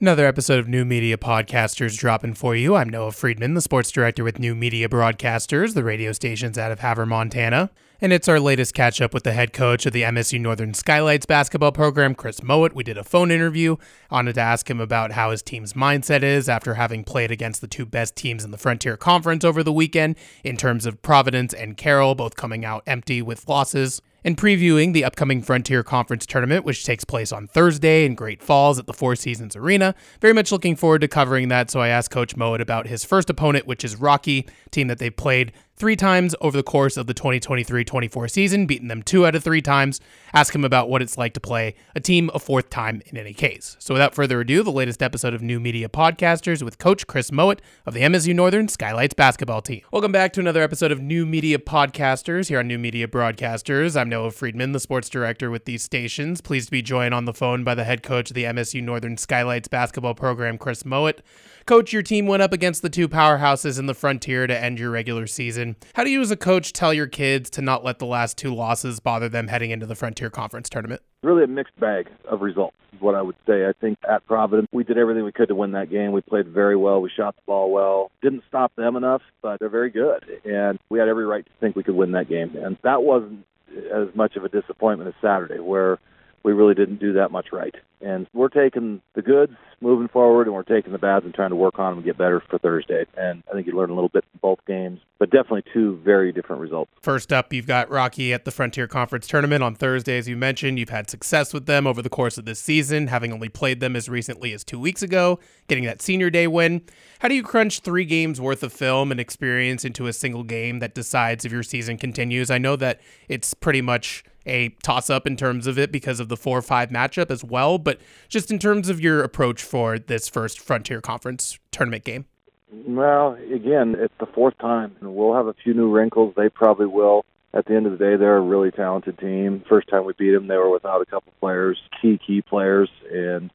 Another episode of New Media Podcasters dropping for you. I'm Noah Friedman, the sports director with New Media Broadcasters, the radio stations out of Havre, Montana. And it's our latest catch up with the head coach of the MSU Northern Skylights basketball program, Chris Mouat. We did a phone interview. I wanted to ask him about how his team's mindset is after having played against the two best teams in the Frontier Conference over the weekend, in terms of Providence and Carroll, both coming out empty with losses and previewing the upcoming Frontier Conference tournament, which takes place on Thursday in Great Falls at the Four Seasons Arena. Very much looking forward to covering that. So I asked Coach Mouat about his first opponent, which is Rocky, team that they've played three times over the course of the 2023 24 season, beating them two out of three times. Ask him about what it's like to play a team a fourth time in any case. So without further ado, the latest episode of New Media Podcasters with Coach Chris Mouat of the MSU Northern Skylights basketball team. Welcome back to another episode of New Media Podcasters here on New Media Broadcasters. I'm Noah Friedman, the sports director with these stations. Pleased to be joined on the phone by the head coach of the MSU Northern Skylights basketball program, Chris Mouat. Coach, your team went up against the two powerhouses in the Frontier to end your regular season. How do you, as a coach, tell your kids to not let the last two losses bother them heading into the Frontier Conference tournament? Really a mixed bag of results is what I would say. I think at Providence, we did everything we could to win that game. We played very well. We shot the ball well. Didn't stop them enough, but they're very good. And we had every right to think we could win that game. And that wasn't as much of a disappointment as Saturday, where we really didn't do that much right. And we're taking the goods moving forward, and we're taking the bads and trying to work on them and get better for Thursday. And I think you learn a little bit from both games, but definitely two very different results. First up, you've got Rocky at the Frontier Conference Tournament on Thursday, as you mentioned. You've had success with them over the course of this season, having only played them as recently as two weeks ago, getting that senior day win. How do you crunch three games worth of film and experience into a single game that decides if your season continues? I know that it's pretty much a toss up in terms of it because of the 4 5 matchup as well, but just in terms of your approach for this first Frontier Conference tournament game. Well, again, it's the fourth time, and we'll have a few new wrinkles. They probably will. At the end of the day, they're a really talented team. First time we beat them, they were without a couple players, key key players, and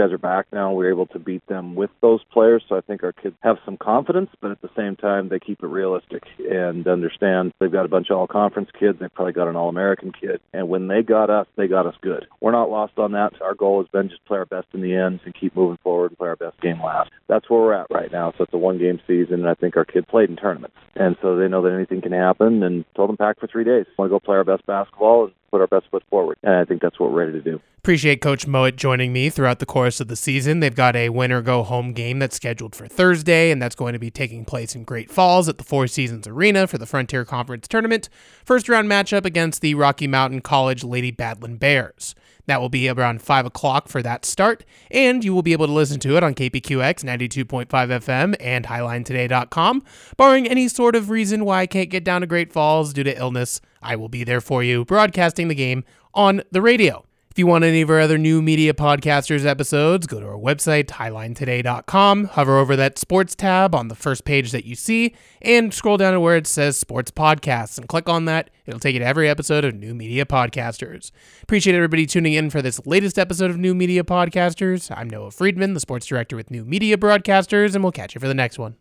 guys are back now. We're able to beat them with those players, so I think our kids have some confidence, but at the same time, they keep it realistic and understand they've got a bunch of all conference kids. They've probably got an all American kid. And when they got us, they got us good. We're not lost on that. Our goal has been just play our best in the end and keep moving forward and play our best game last. That's where we're at right now. So it's a one game season, and I think our kids played in tournaments. And so they know that anything can happen and told them pack for three days. Want to go play our best basketball and put our best foot forward. And I think that's what we're ready to do. Appreciate Coach Mouat joining me throughout the course of the season. They've got a winner go home game that's scheduled for Thursday, and that's going to be taking place in Great Falls at the Four Seasons Arena for the Frontier Conference Tournament. First round matchup against the Rocky Mountain College Lady Battlin' Bears. That will be around 5 o'clock for that start, and you will be able to listen to it on KPQX 92.5 FM and HiLineToday.com. Barring any sort of reason why I can't get down to Great Falls due to illness, I will be there for you, broadcasting the game on the radio. If you want any of our other new media podcasters episodes, go to our website, hilinetoday.com, hover over that sports tab on the first page that you see, and scroll down to where it says sports podcasts and click on that. It'll take you to every episode of New Media Podcasters. Appreciate everybody tuning in for this latest episode of New Media Podcasters. I'm Noah Friedman, the sports director with New Media Broadcasters, and we'll catch you for the next one.